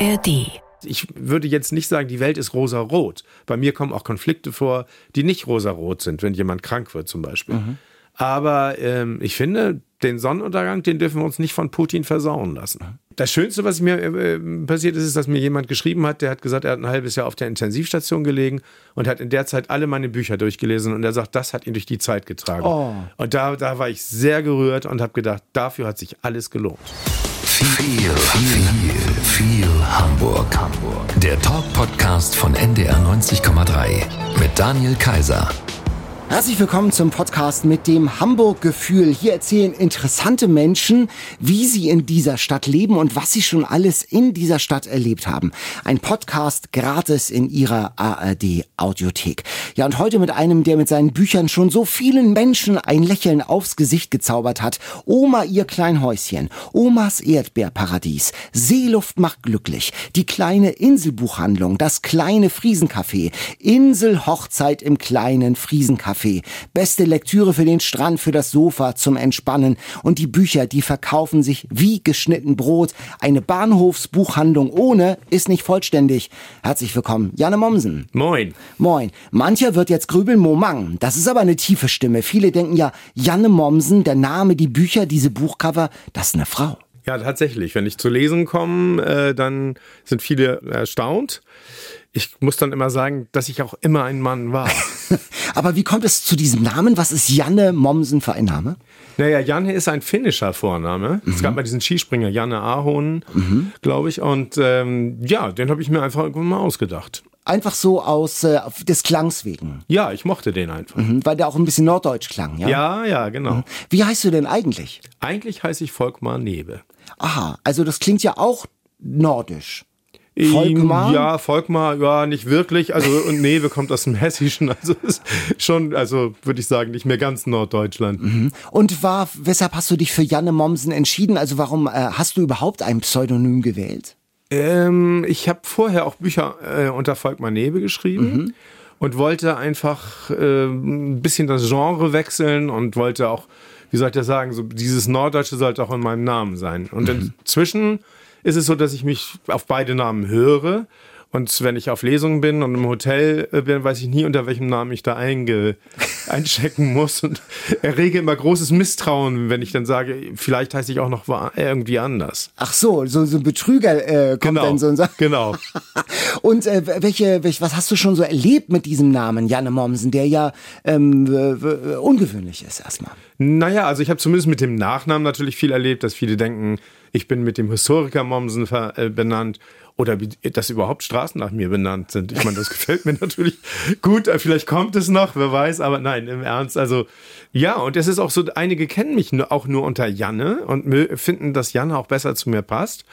ARD. Ich würde jetzt nicht sagen, die Welt ist rosa-rot. Bei mir kommen auch Konflikte vor, die nicht rosa-rot sind, wenn jemand krank wird zum Beispiel. Mhm. Aber ähm, ich finde, den Sonnenuntergang, den dürfen wir uns nicht von Putin versauen lassen. Das Schönste, was mir äh, passiert ist, ist, dass mir jemand geschrieben hat, der hat gesagt, er hat ein halbes Jahr auf der Intensivstation gelegen und hat in der Zeit alle meine Bücher durchgelesen und er sagt, das hat ihn durch die Zeit getragen. Oh. Und da, da war ich sehr gerührt und habe gedacht, dafür hat sich alles gelohnt. Viel, viel, viel Hamburg. Hamburg. Der Talk-Podcast von NDR 90,3 mit Daniel Kaiser. Herzlich willkommen zum Podcast mit dem Hamburg-Gefühl. Hier erzählen interessante Menschen, wie sie in dieser Stadt leben und was sie schon alles in dieser Stadt erlebt haben. Ein Podcast gratis in ihrer ARD-Audiothek. Ja, und heute mit einem, der mit seinen Büchern schon so vielen Menschen ein Lächeln aufs Gesicht gezaubert hat. Oma ihr Kleinhäuschen, Omas Erdbeerparadies, Seeluft macht glücklich, die kleine Inselbuchhandlung, das kleine Friesencafé, Inselhochzeit im kleinen Friesencafé. Beste Lektüre für den Strand, für das Sofa, zum Entspannen. Und die Bücher, die verkaufen sich wie geschnitten Brot. Eine Bahnhofsbuchhandlung ohne ist nicht vollständig. Herzlich willkommen, Janne Mommsen. Moin. Moin. Mancher wird jetzt grübeln, Momang. Das ist aber eine tiefe Stimme. Viele denken ja, Janne Mommsen, der Name, die Bücher, diese Buchcover, das ist eine Frau. Ja, tatsächlich. Wenn ich zu lesen komme, äh, dann sind viele erstaunt. Ich muss dann immer sagen, dass ich auch immer ein Mann war. Aber wie kommt es zu diesem Namen? Was ist Janne Mommsen für ein Name? Naja, Janne ist ein finnischer Vorname. Es gab mal diesen Skispringer Janne Ahonen, glaube ich. Und ähm, ja, den habe ich mir einfach irgendwann mal ausgedacht. Einfach so aus äh, des Klangs wegen. Ja, ich mochte den einfach. Mhm, Weil der auch ein bisschen norddeutsch klang, ja? Ja, ja, genau. Wie heißt du denn eigentlich? Eigentlich heiße ich Volkmar Nebe. Aha, also das klingt ja auch nordisch. Volkmar? Ja, Volkmar, ja, nicht wirklich. Also, und Nebe kommt aus dem Hessischen. Also, ist schon, also, würde ich sagen, nicht mehr ganz Norddeutschland. Und war, weshalb hast du dich für Janne Mommsen entschieden? Also warum äh, hast du überhaupt ein Pseudonym gewählt? Ähm, ich habe vorher auch Bücher äh, unter Volkmar Nebe geschrieben und wollte einfach äh, ein bisschen das Genre wechseln und wollte auch, wie soll ich das sagen, so dieses Norddeutsche sollte auch in meinem Namen sein. Und inzwischen ist es so, dass ich mich auf beide Namen höre. Und wenn ich auf Lesungen bin und im Hotel äh, bin, weiß ich nie, unter welchem Namen ich da einge einchecken muss und errege immer großes Misstrauen, wenn ich dann sage, vielleicht heiße ich auch noch irgendwie anders. Ach so, so, so ein Betrüger äh, kommt dann so und sagt. genau. Und äh, welche, welche, was hast du schon so erlebt mit diesem Namen, Janne Mommsen, der ja ähm, ungewöhnlich ist erstmal? Naja, also ich habe zumindest mit dem Nachnamen natürlich viel erlebt, dass viele denken, ich bin mit dem Historiker Mommsen äh, benannt oder wie, dass überhaupt Straßen nach mir benannt sind. Ich meine, das gefällt mir natürlich gut. Vielleicht kommt es noch, wer weiß, aber nein, im Ernst. Also ja, und es ist auch so, einige kennen mich auch nur unter Janne und finden, dass Janne auch besser zu mir passt.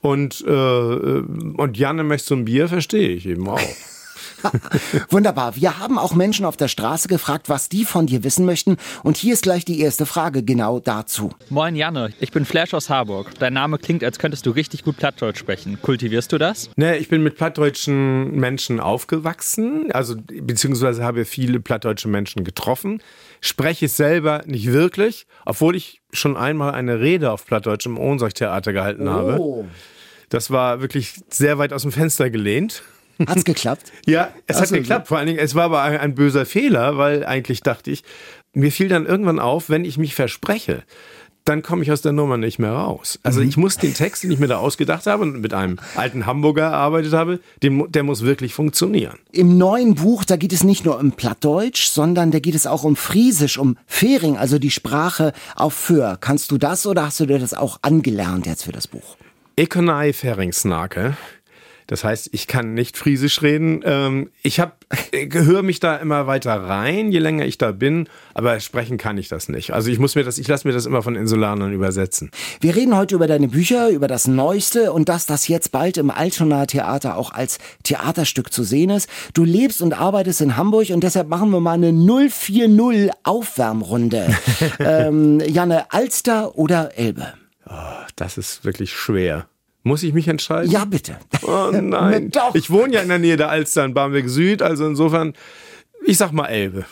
Und, äh, äh, und Janne möchte so ein Bier, verstehe ich eben auch. Wunderbar. Wir haben auch Menschen auf der Straße gefragt, was die von dir wissen möchten. Und hier ist gleich die erste Frage genau dazu. Moin Janne, ich bin Flash aus Harburg. Dein Name klingt, als könntest du richtig gut Plattdeutsch sprechen. Kultivierst du das? Ne, ich bin mit plattdeutschen Menschen aufgewachsen, also beziehungsweise habe viele plattdeutsche Menschen getroffen. Spreche es selber nicht wirklich, obwohl ich schon einmal eine Rede auf Plattdeutsch im Ohnsorgtheater gehalten habe. Oh. Das war wirklich sehr weit aus dem Fenster gelehnt. Hat's geklappt? Ja, es Ach hat so, geklappt. Vor allen Dingen, es war aber ein, ein böser Fehler, weil eigentlich dachte ich, mir fiel dann irgendwann auf, wenn ich mich verspreche, dann komme ich aus der Nummer nicht mehr raus. Also Mhm. ich muss den Text, den ich mir da ausgedacht habe und mit einem alten Hamburger erarbeitet habe, den, der muss wirklich funktionieren. Im neuen Buch, da geht es nicht nur um Plattdeutsch, sondern da geht es auch um Friesisch, um Fering, also die Sprache auf Föhr. Kannst du das oder hast du dir das auch angelernt jetzt für das Buch? Ekonai Feringsnake. Das heißt, ich kann nicht Friesisch reden. Ähm, ich habe höre mich da immer weiter rein, je länger ich da bin, aber sprechen kann ich das nicht. Also ich muss mir das, ich lasse mir das immer von Insulanern übersetzen. Wir reden heute über deine Bücher, über das Neueste und das, das jetzt bald im Altonaer Theater auch als Theaterstück zu sehen ist. Du lebst und arbeitest in Hamburg und deshalb machen wir mal eine 040 Aufwärmrunde. ähm, Janne, Alster oder Elbe? Das ist wirklich schwer. Muss ich mich entscheiden? Ja, bitte. Oh nein. Doch. Ich wohne ja in der Nähe der Alster in Barmbek Süd, also insofern, ich sag mal Elbe.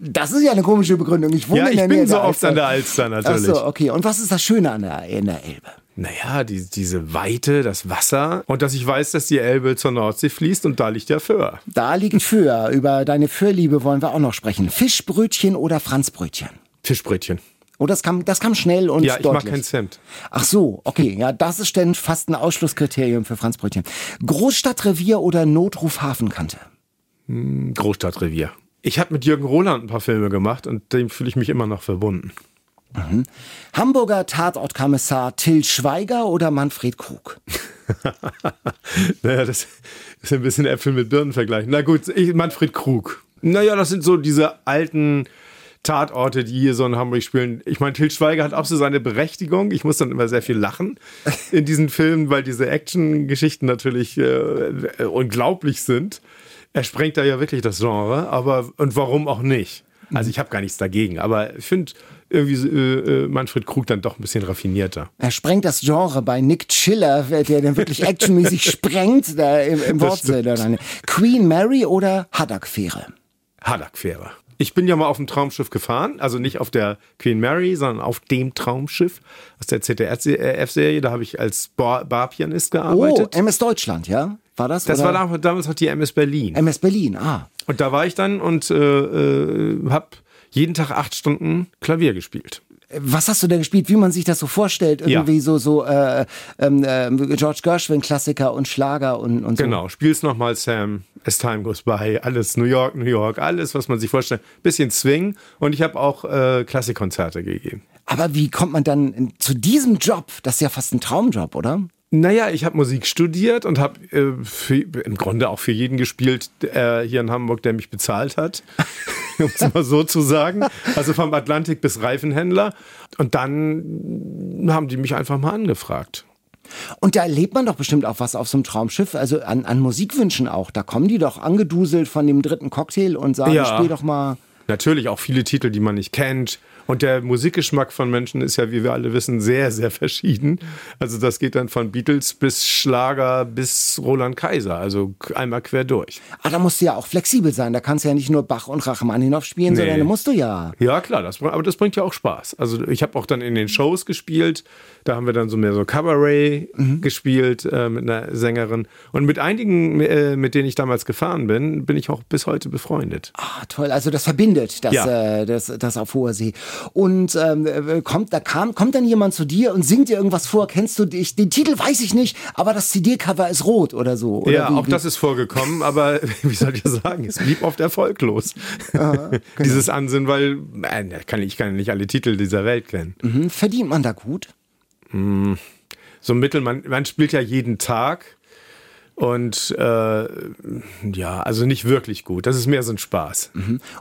Das ist ja eine komische Begründung. Ich wohne Ja, in ich der bin Nähe so der oft an der Alster Ach natürlich. so, okay. Und was ist das Schöne an der, in der Elbe? Naja, die, diese Weite, das Wasser und dass ich weiß, dass die Elbe zur Nordsee fließt und da liegt der Föhr. Da liegt Föhr. Über deine Föhrliebe wollen wir auch noch sprechen. Fischbrötchen oder Franzbrötchen? Fischbrötchen. Oh, das kam, das kam schnell und Ja, ich deutlich. mag kein Zimt. Ach so, okay. Ja, das ist dann fast ein Ausschlusskriterium für Franzbrötchen. Großstadtrevier oder Notruf Hafenkante? Großstadtrevier. Ich habe mit Jürgen Roland ein paar Filme gemacht und dem fühle ich mich immer noch verbunden. Hamburger Tatortkommissar Till Schweiger oder Manfred Krug? Naja, das ist ein bisschen Äpfel mit Birnen vergleichen. Na gut, ich, Manfred Krug. Naja, das sind so diese alten Tatorte, die hier so in Hamburg spielen. Ich meine, Til Schweiger hat auch so seine Berechtigung. Ich muss dann immer sehr viel lachen in diesen Filmen, weil diese Action-Geschichten natürlich äh, unglaublich sind. Er sprengt da ja wirklich das Genre, aber und warum auch nicht? Also ich habe gar nichts dagegen, aber ich finde irgendwie äh, äh, Manfred Krug dann doch ein bisschen raffinierter. Er sprengt das Genre bei Nick Chiller, der dann wirklich actionmäßig sprengt, da im, im dann. Queen Mary oder Haddock-Fähre? Haddock-Fähre. Ich bin ja mal auf dem Traumschiff gefahren, also nicht auf der Queen Mary, sondern auf dem Traumschiff aus der ZDF-Serie. Da habe ich als Bar Barpianist Oh, gearbeitet. MS Deutschland, ja? War das? das oder? war damals- noch die MS Berlin. MS Berlin, ah. Und da war ich dann und äh, äh, habe jeden Tag acht Stunden Klavier gespielt. Was hast du da gespielt, wie man sich das so vorstellt? Irgendwie Ja. so, so äh, ähm, ähm, George Gershwin, Klassiker und Schlager und, und so. Genau, spiel's nochmal, Sam. As time goes by. Alles New York, New York, alles, was man sich vorstellt. Bisschen Swing. Und ich habe auch äh, Klassikkonzerte gegeben. Aber wie kommt man dann zu diesem Job? Das ist ja fast ein Traumjob, oder? Naja, ich habe Musik studiert und habe äh, im Grunde auch für jeden gespielt äh, hier in Hamburg, der mich bezahlt hat, um es mal so zu sagen. Also vom Atlantik bis Reifenhändler. Und dann haben die mich einfach mal angefragt. Und da erlebt man doch bestimmt auch was auf so einem Traumschiff, also an, an Musikwünschen auch. Da kommen die doch angeduselt von dem dritten Cocktail und sagen, Ja. spiel doch mal. Natürlich auch viele Titel, die man nicht kennt. Und der Musikgeschmack von Menschen ist ja, wie wir alle wissen, sehr, sehr verschieden. Also das geht dann von Beatles bis Schlager bis Roland Kaiser. Also einmal quer durch. Ah, da musst du ja auch flexibel sein. Da kannst du ja nicht nur Bach und Rachmaninoff spielen, Nee. sondern da musst du ja. Ja, klar, das, aber das bringt ja auch Spaß. Also ich habe auch dann in den Shows gespielt. Da haben wir dann so mehr so Cabaret gespielt äh, mit einer Sängerin. Und mit einigen, äh, mit denen ich damals gefahren bin, bin ich auch bis heute befreundet. Ah, toll. Also das verbindet, das, Ja. äh, das, das auf hoher See. Und ähm, äh, kommt, da kam, kommt dann jemand zu dir und singt dir irgendwas vor? Kennst du dich? Den Titel weiß ich nicht, aber das CD-Cover ist rot oder so. Oder ja, wie, auch wie? das ist vorgekommen, aber wie soll ich sagen, es blieb oft erfolglos. genau. Dieses Ansinnen, weil äh, kann, ich kann nicht alle Titel dieser Welt kennen. Hm, verdient man da gut? So ein Mittel, man, man spielt ja jeden Tag. Und äh, ja, also nicht wirklich gut. Das ist mehr so ein Spaß.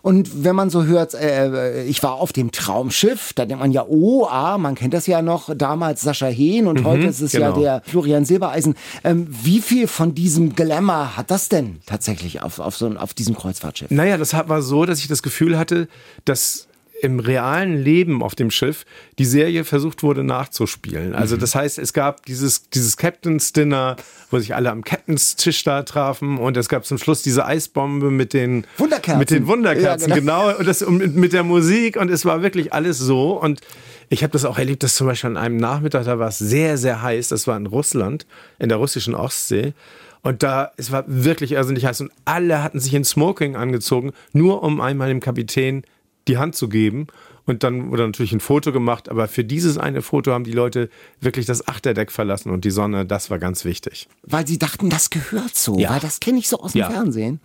Und wenn man so hört, äh, ich war auf dem Traumschiff, da denkt man ja, oh, ah, man kennt das ja noch, damals Sascha Hehn und heute ist es ja genau. der Florian Silbereisen. Ähm, wie viel von diesem Glamour hat das denn tatsächlich auf, auf, so, auf diesem Kreuzfahrtschiff? Naja, das war so, dass ich das Gefühl hatte, dass im realen Leben auf dem Schiff die Serie versucht wurde nachzuspielen. Also das heißt, es gab dieses, dieses Captain's Dinner, wo sich alle am Captain's Tisch da trafen und es gab zum Schluss diese Eisbombe mit den Wunderkerzen. Mit den Wunderkerzen, Ja, genau. Und, das, und mit, mit der Musik und es war wirklich alles so und ich habe das auch erlebt, dass zum Beispiel an einem Nachmittag, da war es sehr, sehr heiß, das war in Russland, in der russischen Ostsee. Und da, es war wirklich irrsinnig heiß und alle hatten sich in Smoking angezogen, nur um einmal dem Kapitän die Hand zu geben. Und dann wurde natürlich ein Foto gemacht, aber für dieses eine Foto haben die Leute wirklich das Achterdeck verlassen und die Sonne, das war ganz wichtig. Weil sie dachten, das gehört so, Ja. weil das kenne ich so aus dem Ja. Fernsehen.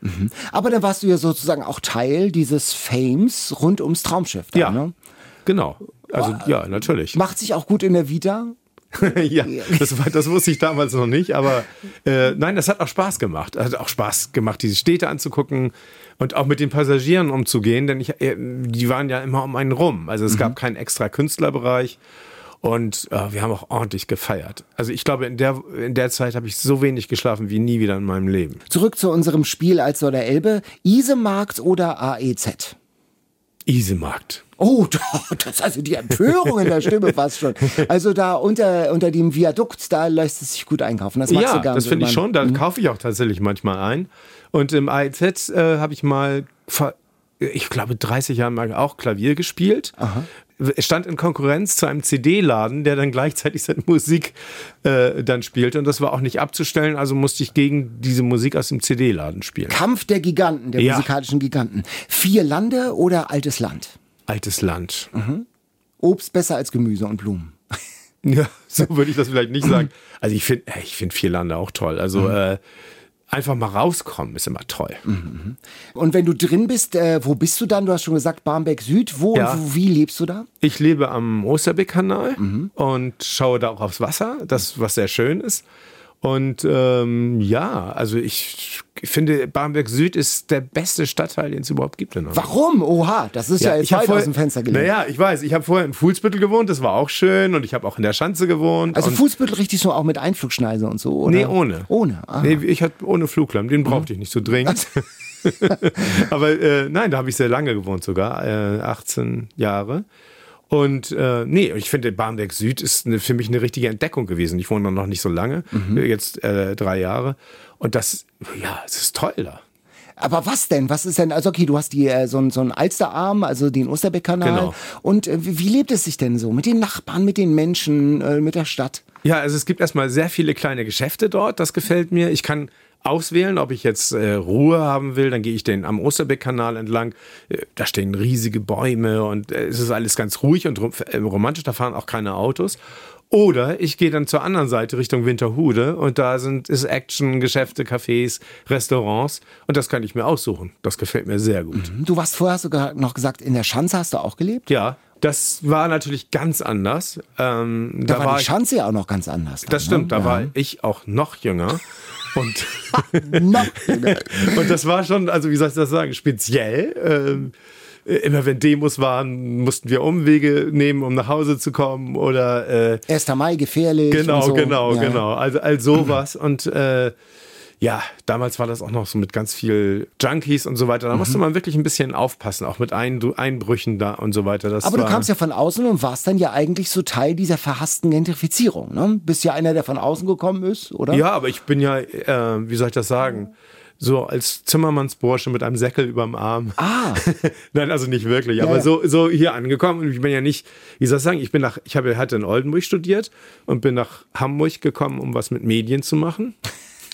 Mhm. Aber dann warst du ja sozusagen auch Teil dieses Fames rund ums Traumschiff. Da, Ja, Ne? genau. Also ja, natürlich. Macht sich auch gut in der Vita. ja, das, war, das wusste ich damals noch nicht, aber äh, nein, das hat auch Spaß gemacht. Hat auch Spaß gemacht, diese Städte anzugucken und auch mit den Passagieren umzugehen, denn ich, äh, die waren ja immer um einen rum. Also es gab keinen extra Künstlerbereich und äh, wir haben auch ordentlich gefeiert. Also ich glaube, in der, in der Zeit habe ich so wenig geschlafen wie nie wieder in meinem Leben. Zurück zu unserem Spiel als der Elbe. Isemarkt oder AEZ? Isemarkt. Oh, das ist also die Empörung in der Stimme fast schon. Also da unter, unter dem Viadukt, da lässt es sich gut einkaufen. Das magst Ja, du gern das so finde ich schon. Da kaufe ich auch tatsächlich manchmal ein. Und im AEZ äh, habe ich mal ich glaube, 30 Jahren mal auch Klavier gespielt. es stand in Konkurrenz zu einem CD-Laden, der dann gleichzeitig seine Musik äh, dann spielte. Und das war auch nicht abzustellen, also musste ich gegen diese Musik aus dem CD-Laden spielen. Kampf der Giganten, der Ja. musikalischen Giganten. Vier Lande oder altes Land? Altes Land. Obst besser als Gemüse und Blumen. Ja, so würde ich das vielleicht nicht sagen. Also ich finde ich find vier Lande auch toll. Also äh, einfach mal rauskommen ist immer toll. Und wenn du drin bist, äh, wo bist du dann? Du hast schon gesagt, Barmbek Süd. Wo Ja. und wo, wie lebst du da? Ich lebe am Osterbeck-Kanal und schaue da auch aufs Wasser, das was sehr schön ist. Und ähm, ja, also ich finde, Barmbek Süd ist der beste Stadtteil, den es überhaupt gibt in Hamburg. Warum? Oha, das ist ja, jetzt ich hab weit vorher- aus dem Fenster gelegt. Naja, ich weiß, ich habe vorher in Fuhlsbüttel gewohnt, das war auch schön und ich habe auch in der Schanze gewohnt. also und Fußbüttel richtig so auch mit Einflugschneise und so, oder? Nee, ohne. Ohne, ah. Nee, ich hatte ohne Fluglamm, den brauchte ich nicht so dringend. Aber äh, nein, da habe ich sehr lange gewohnt sogar, äh, 18 Jahre. Und äh, nee, ich finde, Barmbek Süd ist eine, für mich eine richtige Entdeckung gewesen. Ich wohne noch nicht so lange, jetzt äh, drei Jahre. Und das, ja, es ist toll da. Aber was denn? Was ist denn? Also okay, du hast die äh, so, ein- so einen Alsterarm, also den Osterbeck-Kanal. Genau. Und äh, wie wie lebt es sich denn so? Mit den Nachbarn, mit den Menschen, äh, mit der Stadt? Ja, also es gibt erstmal sehr viele kleine Geschäfte dort, das gefällt mir. Ich kann auswählen, ob ich jetzt äh, Ruhe haben will, dann gehe ich den am Osterbeck-Kanal entlang. Äh, da stehen riesige Bäume und äh, es ist alles ganz ruhig und äh, romantisch, da fahren auch keine Autos. Oder ich gehe dann zur anderen Seite Richtung Winterhude und da sind ist Action, Geschäfte, Cafés, Restaurants und das kann ich mir aussuchen. Das gefällt mir sehr gut. Du warst vorher sogar noch gesagt, in der Schanze hast du auch gelebt? Ja, das war natürlich ganz anders. Ähm, Da, war die ich- Schanze ja auch noch ganz anders. dann, Das stimmt, ne? da war ich auch noch jünger. Und, Noch. und das war schon, also wie soll ich das sagen, speziell. Ähm, äh, immer wenn Demos waren, mussten wir Umwege nehmen, um nach Hause zu kommen oder äh, 1. Mai gefährlich. genau, so. genau, Ja, ja. genau. Also all sowas. Und äh, ja, damals war das auch noch so mit ganz viel Junkies und so weiter. Da Mhm. musste man wirklich ein bisschen aufpassen, auch mit Ein Einbrüchen da und so weiter. Das Aber du kamst ja von außen und warst dann ja eigentlich so Teil dieser verhassten Gentrifizierung. Ne? Bist ja einer, der von außen gekommen ist, oder? Ja, aber ich bin ja, äh, wie soll ich das sagen? So als Zimmermannsbursche mit einem Säckel überm Arm. Ah. Nein, also nicht wirklich, aber ja. so, so hier angekommen. Und ich bin ja nicht, wie soll ich sagen, ich bin nach, ich habe, hatte in Oldenburg studiert und bin nach Hamburg gekommen, um was mit Medien zu machen.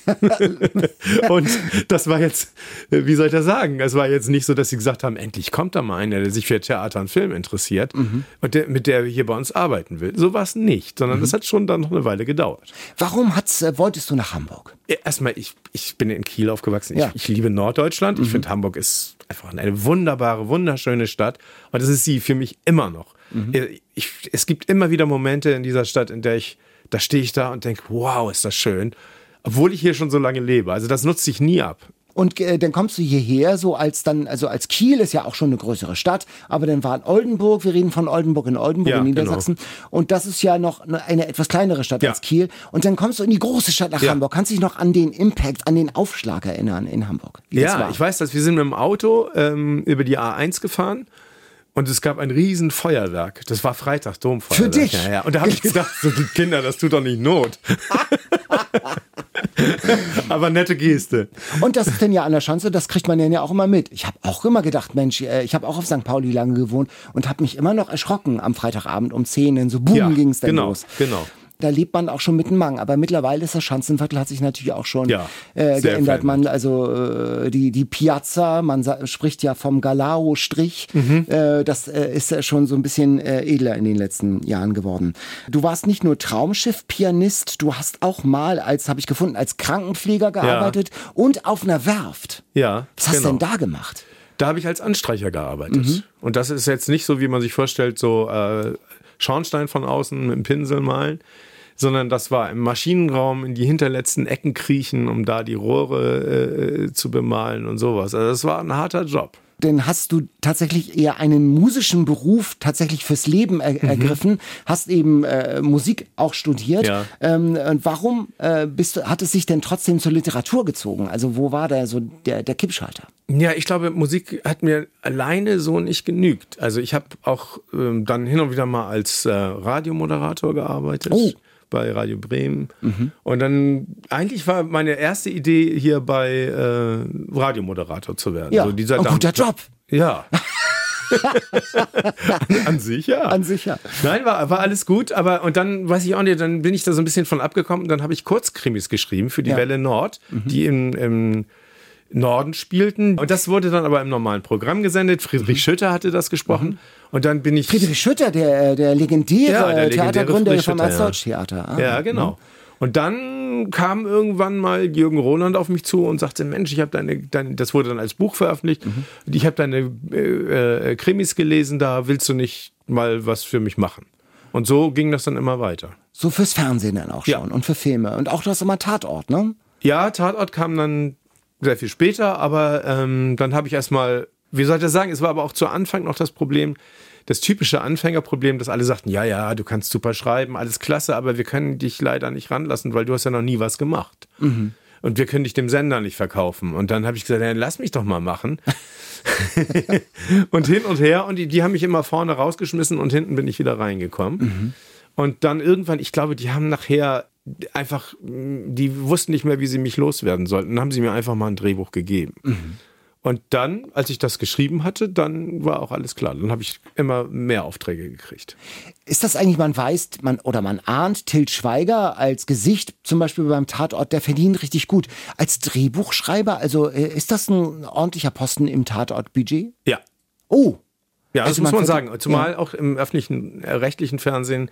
und das war jetzt, äh, wie soll ich das sagen? Es war jetzt nicht so, dass sie gesagt haben, endlich kommt da mal einer, der sich für Theater und Film interessiert und der, mit der hier bei uns arbeiten will. So war es nicht, sondern das hat schon dann noch eine Weile gedauert. Warum hat's, äh, wolltest du nach Hamburg? Erstmal, ich, ich bin in Kiel aufgewachsen. Ja. Ich, ich liebe Norddeutschland. Ich finde, Hamburg ist einfach eine wunderbare, wunderschöne Stadt. Und das ist sie für mich immer noch. Äh, Ich, es gibt immer wieder Momente in dieser Stadt, in der ich, da stehe ich da und denke, wow, ist das schön. Obwohl ich hier schon so lange lebe. Also das nutzt sich nie ab. Und äh, dann kommst du hierher, so als dann, also als Kiel ist ja auch schon eine größere Stadt, aber dann war in Oldenburg, wir reden von Oldenburg in Oldenburg Ja, in Niedersachsen, und das ist ja noch eine, eine etwas kleinere Stadt Ja. als Kiel. Und dann kommst du in die große Stadt nach Ja. Hamburg. Kannst du dich noch an den Impact, an den Aufschlag erinnern in Hamburg? Ja, ich weiß das. Wir sind mit dem Auto ähm, über die A1 gefahren. Und es gab ein riesen Feuerwerk. Das war Freitag, Domfeuerwerk. Für dich? Ja, ja. Und da habe ich gedacht, so die Kinder, das tut doch nicht Not. Aber nette Geste. Und das ist dann ja an der Schanze, das kriegt man ja auch immer mit. Ich habe auch immer gedacht, Mensch, äh, ich habe auch auf St. Pauli lange gewohnt und habe mich immer noch erschrocken am Freitagabend um 10, denn so boom Ja, ging es dann genau, los. genau. Da lebt man auch schon mit dem Mang. Aber mittlerweile ist das Schanzenviertel hat sich natürlich auch schon Ja, äh, geändert. Man, also äh, die, die Piazza, man spricht ja vom Galao-Strich. Mhm. Äh, das äh, ist ja schon so ein bisschen äh, edler in den letzten Jahren geworden. Du warst nicht nur Traumschiff-Pianist, du hast auch mal, als habe ich gefunden, als Krankenpfleger gearbeitet und auf einer Werft. Ja, Was hast du genau. denn da gemacht? Da habe ich als Anstreicher gearbeitet. Mhm. Und das ist jetzt nicht so, wie man sich vorstellt, so äh, Schornstein von außen mit dem Pinsel malen, sondern das war im Maschinenraum in die hinterletzten Ecken kriechen, um da die Rohre äh, zu bemalen und sowas. Also das war ein harter Job. Denn hast du tatsächlich eher einen musischen Beruf tatsächlich fürs Leben Mhm. er ergriffen, hast eben äh, Musik auch studiert. Ja. Ähm, und warum äh, bist du, hat es sich denn trotzdem zur Literatur gezogen? Also wo war da so der, der Kippschalter? Ja, ich glaube, Musik hat mir alleine so nicht genügt. Also ich habe auch ähm, dann hin und wieder mal als äh, Radiomoderator gearbeitet. Oh. Bei Radio Bremen. Und dann, eigentlich war meine erste Idee, hier bei äh, Radiomoderator zu werden. Ja, so dieser ein Dampf- guter Job. Ja. an, an sich ja. An sich ja. Nein, war, war alles gut, aber und dann weiß ich auch nicht, dann bin ich da so ein bisschen von abgekommen und dann habe ich Kurzkrimis geschrieben für die Ja. Welle Nord, die im, im Norden spielten. Und das wurde dann aber im normalen Programm gesendet. Friedrich Schütter hatte das gesprochen. Und dann bin ich. Friedrich Schütter, der, der legendäre Ja, der legendäre Theatergründer Friedrich vom ja. Erzdeutschtheater. Ah. Ja, genau. Und dann kam irgendwann mal Jürgen Roland auf mich zu und sagte, Mensch, ich habe deine, deine, das wurde dann als Buch veröffentlicht, und ich habe deine äh, äh, Krimis gelesen, da willst du nicht mal was für mich machen. Und so ging das dann immer weiter. So fürs Fernsehen dann auch Ja. schon und für Filme. Und auch du hast immer Tatort, ne? Ja, Tatort kam dann sehr viel später, aber ähm, dann habe ich erstmal, wie soll ich das sagen, es war aber auch zu Anfang noch das Problem, das typische Anfängerproblem, dass alle sagten, ja, ja, du kannst super schreiben, alles klasse, aber wir können dich leider nicht ranlassen, weil du hast ja noch nie was gemacht. Und wir können dich dem Sender nicht verkaufen. Und dann habe ich gesagt, ja, lass mich doch mal machen. und hin und her. Und die, die haben mich immer vorne rausgeschmissen und hinten bin ich wieder reingekommen. Und dann irgendwann, ich glaube, die haben nachher einfach, mh, die wussten nicht mehr, wie sie mich loswerden sollten. Dann haben sie mir einfach mal ein Drehbuch gegeben. Und dann, als ich das geschrieben hatte, dann war auch alles klar. Dann habe ich immer mehr Aufträge gekriegt. Ist das eigentlich, man weiß, man oder man ahnt, Til Schweiger als Gesicht, zum Beispiel beim Tatort, der verdient richtig gut. Als Drehbuchschreiber, also äh, ist das ein ordentlicher Posten im Tatortbudget? Ja. Oh, Ja, das Also muss man sagen. Zumal auch im öffentlichen, äh, rechtlichen Fernsehen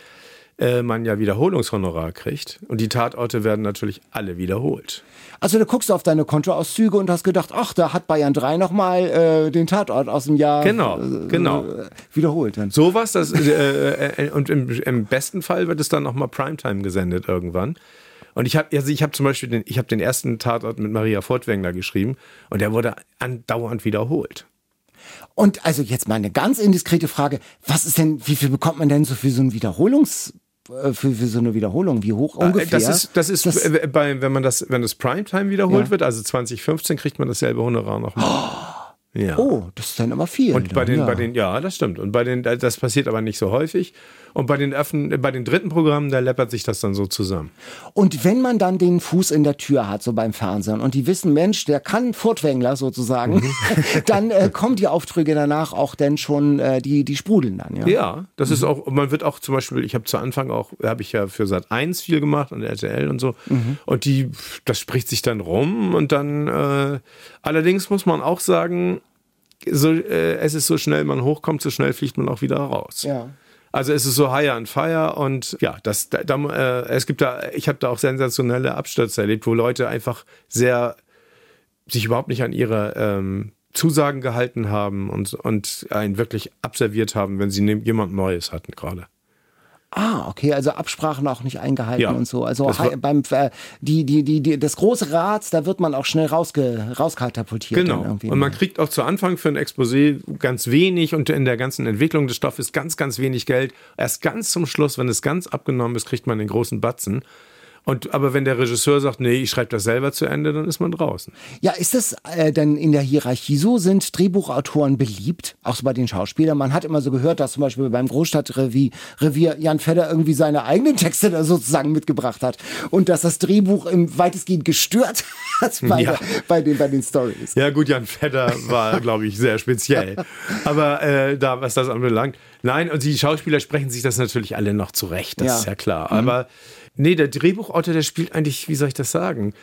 äh, man ja Wiederholungshonorar kriegt. Und die Tatorte werden natürlich alle wiederholt. also da guckst du auf deine Kontoauszüge und hast gedacht, ach, da hat Bayern 3 nochmal äh, den Tatort aus dem Jahr Genau, äh, genau. äh, wiederholt. Dann. Sowas, das, äh, äh, und im, im besten Fall wird es dann nochmal Primetime gesendet irgendwann. Und ich habe also ich hab zum Beispiel den, ich hab den ersten Tatort mit Maria Fortwängler geschrieben und der wurde andauernd wiederholt. Und also jetzt mal eine ganz indiskrete Frage, was ist denn, wie viel bekommt man denn so für so ein Wiederholungs, äh, für, für so eine Wiederholung? Wie hoch ungefähr? Äh, Das ist, das ist äh, bei, wenn man das, wenn das Primetime wiederholt Ja. wird, also 2015, kriegt man dasselbe Honorar nochmal. Ja. Oh, das ist dann immer viel. Und bei dann, den, ja. bei den, ja, das stimmt. Und bei den, das passiert aber nicht so häufig. Und bei den öffnen, bei den dritten Programmen, da läppert sich das dann so zusammen. Und wenn man dann den Fuß in der Tür hat, so beim Fernsehen, und die wissen, Mensch, der kann Furtwängler sozusagen, Mhm. dann äh, kommen die Aufträge danach auch denn schon, äh, die, die sprudeln dann, ja? Ja, das ist auch, man wird auch zum Beispiel, ich habe zu Anfang auch, habe ich ja für Sat 1 viel gemacht und RTL und so. Und die, das spricht sich dann rum und dann, äh, allerdings muss man auch sagen, so, äh, es ist so schnell man hochkommt, so schnell fliegt man auch wieder raus. Ja. Also es ist so higher and fire und ja, das, da, da, äh, es gibt da, ich habe da auch sensationelle Abstürze erlebt, wo Leute einfach sehr sich überhaupt nicht an ihre ähm, Zusagen gehalten haben und, und einen wirklich abserviert haben, wenn sie ne- jemand Neues hatten gerade. Ah, okay, also Absprachen auch nicht eingehalten Ja. und so. Also beim äh, die, die, die, die, das große Rad, da wird man auch schnell rausge, rauskatapultiert. Genau. Und man kriegt auch zu Anfang für ein Exposé ganz wenig und in der ganzen Entwicklung des Stoffes ganz, ganz wenig Geld. Erst ganz zum Schluss, wenn es ganz abgenommen ist, kriegt man den großen Batzen. Und, aber wenn der Regisseur sagt, nee, ich schreibe das selber zu Ende, dann ist man draußen. Ja, ist das äh, denn in der Hierarchie so? Sind Drehbuchautoren beliebt? Auch so bei den Schauspielern? Man hat immer so gehört, dass zum Beispiel beim Großstadtrevier Revier Jan Fedder irgendwie seine eigenen Texte da sozusagen mitgebracht hat. Und dass das Drehbuch im weitestgehend gestört hat bei, Ja. bei den, bei den Stories. Ja, gut, Jan Fedder war, glaube ich, sehr speziell. Aber äh, da, was das anbelangt. Nein, und die Schauspieler sprechen sich das natürlich alle noch zurecht, das Ja. ist ja klar. Aber nee, der Drehbuchautor, der spielt eigentlich, wie soll ich das sagen?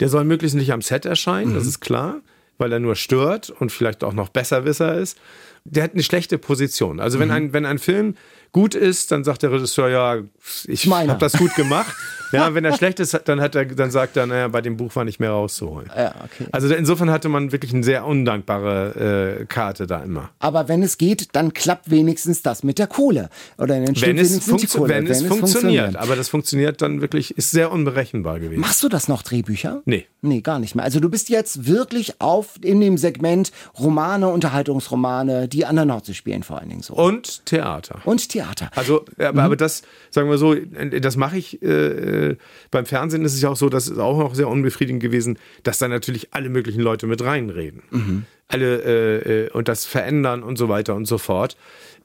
Der soll möglichst nicht am Set erscheinen, das ist klar, weil er nur stört und vielleicht auch noch Besserwisser ist. Der hat eine schlechte Position. Also wenn ein, wenn ein Film gut ist, dann sagt der Regisseur, ja, ich habe das gut gemacht. Ja, wenn er schlecht ist, dann hat er, dann sagt er, naja, bei dem Buch war nicht mehr rauszuholen. Ja, okay. Also insofern hatte man wirklich eine sehr undankbare äh, Karte da immer. Aber wenn es geht, dann klappt wenigstens das mit der Kohle. Oder dann Wenn es, die Kohle. wenn es funktioniert. Aber das funktioniert dann wirklich, ist sehr unberechenbar gewesen. Machst du das noch, Drehbücher? Nee. Nee, gar nicht mehr. Also du bist jetzt wirklich auf in dem Segment Romane, Unterhaltungsromane, die an der Nordsee spielen vor allen Dingen so. Und Theater. Und Theater. Also, Mhm. aber, aber das, sagen wir so, das mache ich. Äh, beim Fernsehen ist es ja auch so, das ist auch noch sehr unbefriedigend gewesen, dass da natürlich alle möglichen Leute mit reinreden. Mhm. Alle äh, äh, und das verändern und so weiter und so fort.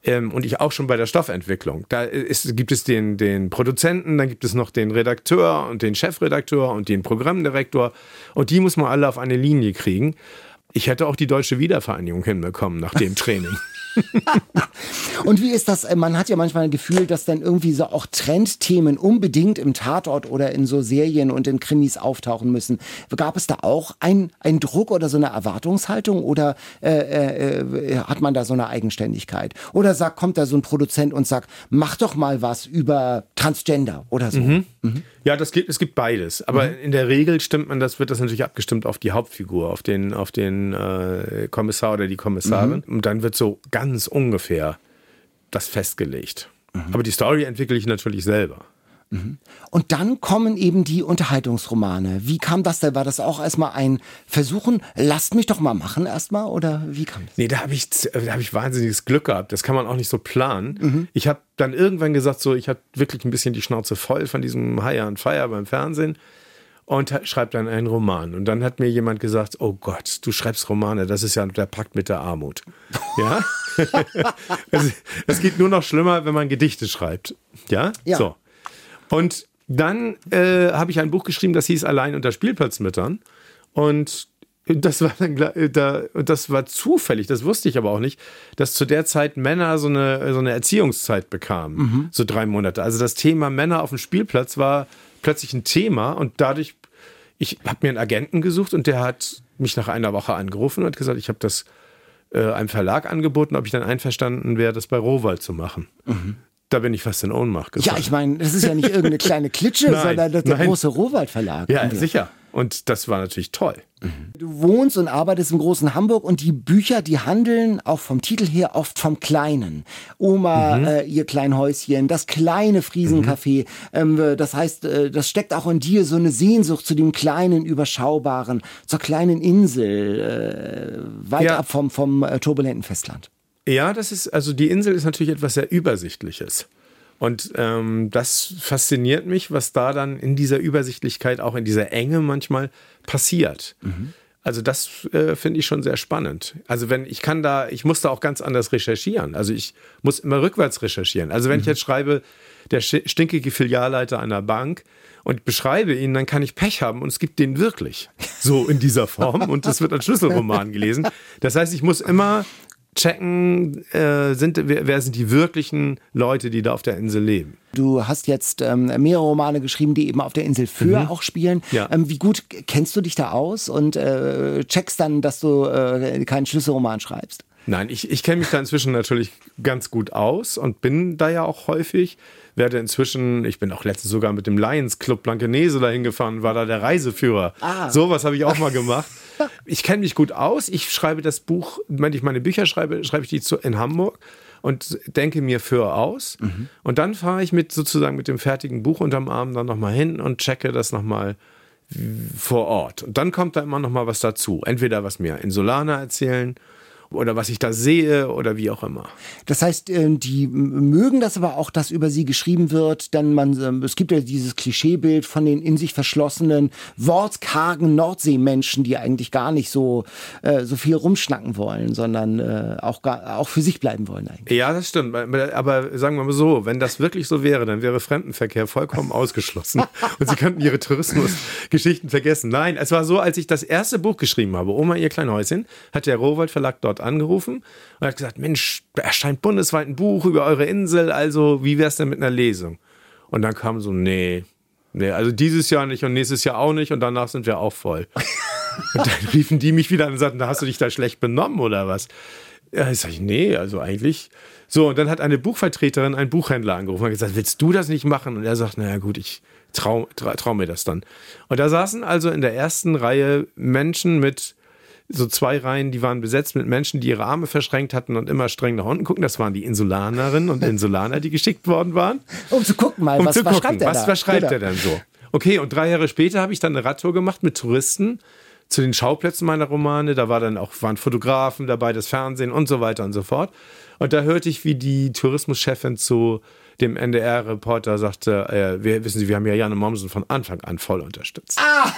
Ähm, und ich auch schon bei der Stoffentwicklung. Da ist, gibt es den, den Produzenten, dann gibt es noch den Redakteur und den Chefredakteur und den Programmdirektor. Und die muss man alle auf eine Linie kriegen. Ich hätte auch die deutsche Wiedervereinigung hinbekommen nach dem Training. Und wie ist das? äh, Man hat ja manchmal ein Gefühl, dass dann irgendwie so auch Trendthemen unbedingt im Tatort oder in so Serien und in Krimis auftauchen müssen. Gab es da auch ein, ein Druck oder so eine Erwartungshaltung oder äh, äh, äh, hat man da so eine Eigenständigkeit? Oder sagt, kommt da so ein Produzent und sagt, mach doch mal was über Transgender oder so? Ja, das gibt, es gibt beides. Aber Mhm. in der Regel stimmt man, das wird das natürlich abgestimmt auf die Hauptfigur, auf den, auf den äh, Kommissar oder die Kommissarin. Mhm. Und dann wird so ganz ungefähr das festgelegt. Mhm. Aber die Story entwickle ich natürlich selber. Und dann kommen eben die Unterhaltungsromane. Wie kam das denn? War das auch erstmal ein Versuchen? Lasst mich doch mal machen erstmal oder wie kam das? Nee, da habe ich, da hab ich wahnsinniges Glück gehabt. Das kann man auch nicht so planen. Mhm. Ich habe dann irgendwann gesagt, so, ich habe wirklich ein bisschen die Schnauze voll von diesem High on Fire beim Fernsehen und schreibe dann einen Roman. Und dann hat mir jemand gesagt, oh Gott, du schreibst Romane, das ist ja der Pakt mit der Armut. Ja? es, es geht nur noch schlimmer, wenn man Gedichte schreibt. Ja? Ja. So. Und dann äh, habe ich ein Buch geschrieben, das hieß Allein unter Spielplatzmüttern. Und das war dann äh, da, das war zufällig, das wusste ich aber auch nicht, dass zu der Zeit Männer so eine, so eine Erziehungszeit bekamen. So drei Monate. Also das Thema Männer auf dem Spielplatz war plötzlich ein Thema und dadurch, ich habe mir einen Agenten gesucht und der hat mich nach einer Woche angerufen und hat gesagt, ich habe das äh, einem Verlag angeboten, ob ich dann einverstanden wäre, das bei Rohwald zu machen. Da bin ich fast in Ohnmacht Ja, gefallen. ich meine, das ist ja nicht irgendeine kleine Klitsche, Nein, sondern das der nein. große Rohwald Verlag. Ja, sicher. Und das war natürlich toll. Du wohnst und arbeitest im großen Hamburg und die Bücher, die handeln auch vom Titel her oft vom Kleinen. Oma, Mhm. äh, ihr Kleinhäuschen, das kleine Friesencafé. Ähm, äh, das heißt, äh, das steckt auch in dir so eine Sehnsucht zu dem kleinen, überschaubaren, zur kleinen Insel, äh, weit Ja. ab vom, vom äh, turbulenten Festland. Ja, das ist, also die Insel ist natürlich etwas sehr Übersichtliches. Und ähm, das fasziniert mich, was da dann in dieser Übersichtlichkeit, auch in dieser Enge manchmal passiert. Also das äh, finde ich schon sehr spannend. Also wenn ich kann da, ich muss da auch ganz anders recherchieren. Also ich muss immer rückwärts recherchieren. Also wenn ich jetzt schreibe, der stinkige Filialleiter einer Bank und beschreibe ihn, dann kann ich Pech haben und es gibt den wirklich so in dieser Form und das wird als Schlüsselroman gelesen. Das heißt, ich muss immer checken, äh, sind, wer, wer sind die wirklichen Leute, die da auf der Insel leben. Du hast jetzt ähm, mehrere Romane geschrieben, die eben auf der Insel Föhr auch spielen. Mhm. Ja. Ähm, wie gut kennst du dich da aus und äh, checkst dann, dass du äh, keinen Schlüsselroman schreibst? Nein, ich, ich kenne mich da inzwischen natürlich ganz gut aus und bin da ja auch häufig. Werde inzwischen, ich bin auch letztens sogar mit dem Lions Club Blankenese dahin gefahren, war da der Reiseführer. Ah. Sowas habe ich auch mal gemacht. Ich kenne mich gut aus. Ich schreibe das Buch, wenn ich meine Bücher schreibe, schreibe ich die zu, in Hamburg und denke mir für aus. Und dann fahre ich mit sozusagen mit dem fertigen Buch unterm Arm dann nochmal hin und checke das nochmal vor Ort. Und dann kommt da immer noch mal was dazu. Entweder was mir Insulaner erzählen oder was ich da sehe oder wie auch immer. Das heißt, äh, die mögen das aber auch, dass über sie geschrieben wird, denn man, ähm, es gibt ja dieses Klischeebild von den in sich verschlossenen, wortkargen Nordseemenschen, die eigentlich gar nicht so, äh, so viel rumschnacken wollen, sondern äh, auch, gar, auch für sich bleiben wollen eigentlich. Ja, das stimmt. Aber sagen wir mal so, wenn das wirklich so wäre, dann wäre Fremdenverkehr vollkommen ausgeschlossen. Und Sie könnten Ihre Tourismusgeschichten vergessen. Nein, es war so, als ich das erste Buch geschrieben habe, Oma, ihr Kleinhäuschen, hat der Rowold Verlag dort angerufen und hat gesagt, Mensch, da erscheint bundesweit ein Buch über eure Insel, also wie wär's denn mit einer Lesung? Und dann kam so, nee, nee, also dieses Jahr nicht und nächstes Jahr auch nicht und danach sind wir auch voll. Und dann riefen die mich wieder an und sagten, da hast du dich da schlecht benommen oder was? Ja, ich sag ich, nee, also eigentlich. So, und dann hat eine Buchvertreterin einen Buchhändler angerufen und gesagt, willst du das nicht machen? Und er sagt, naja gut, ich trau, trau, trau mir das dann. Und da saßen also in der ersten Reihe Menschen mit so zwei Reihen, die waren besetzt mit Menschen, die ihre Arme verschränkt hatten und immer streng nach unten gucken. Das waren die Insulanerinnen und Insulaner, die geschickt worden waren Um zu gucken mal, um was, zu was gucken, schreibt er was, da? was schreibt Genau. er denn so? Okay, und drei Jahre später habe ich dann eine Radtour gemacht mit Touristen zu den Schauplätzen meiner Romane. Da war dann auch, waren Fotografen dabei, das Fernsehen und so weiter und so fort. Und da hörte ich, wie die Tourismuschefin zu dem NDR-Reporter sagte, äh, wir, wissen Sie, wir haben ja Janne Mommsen von Anfang an voll unterstützt. Ah!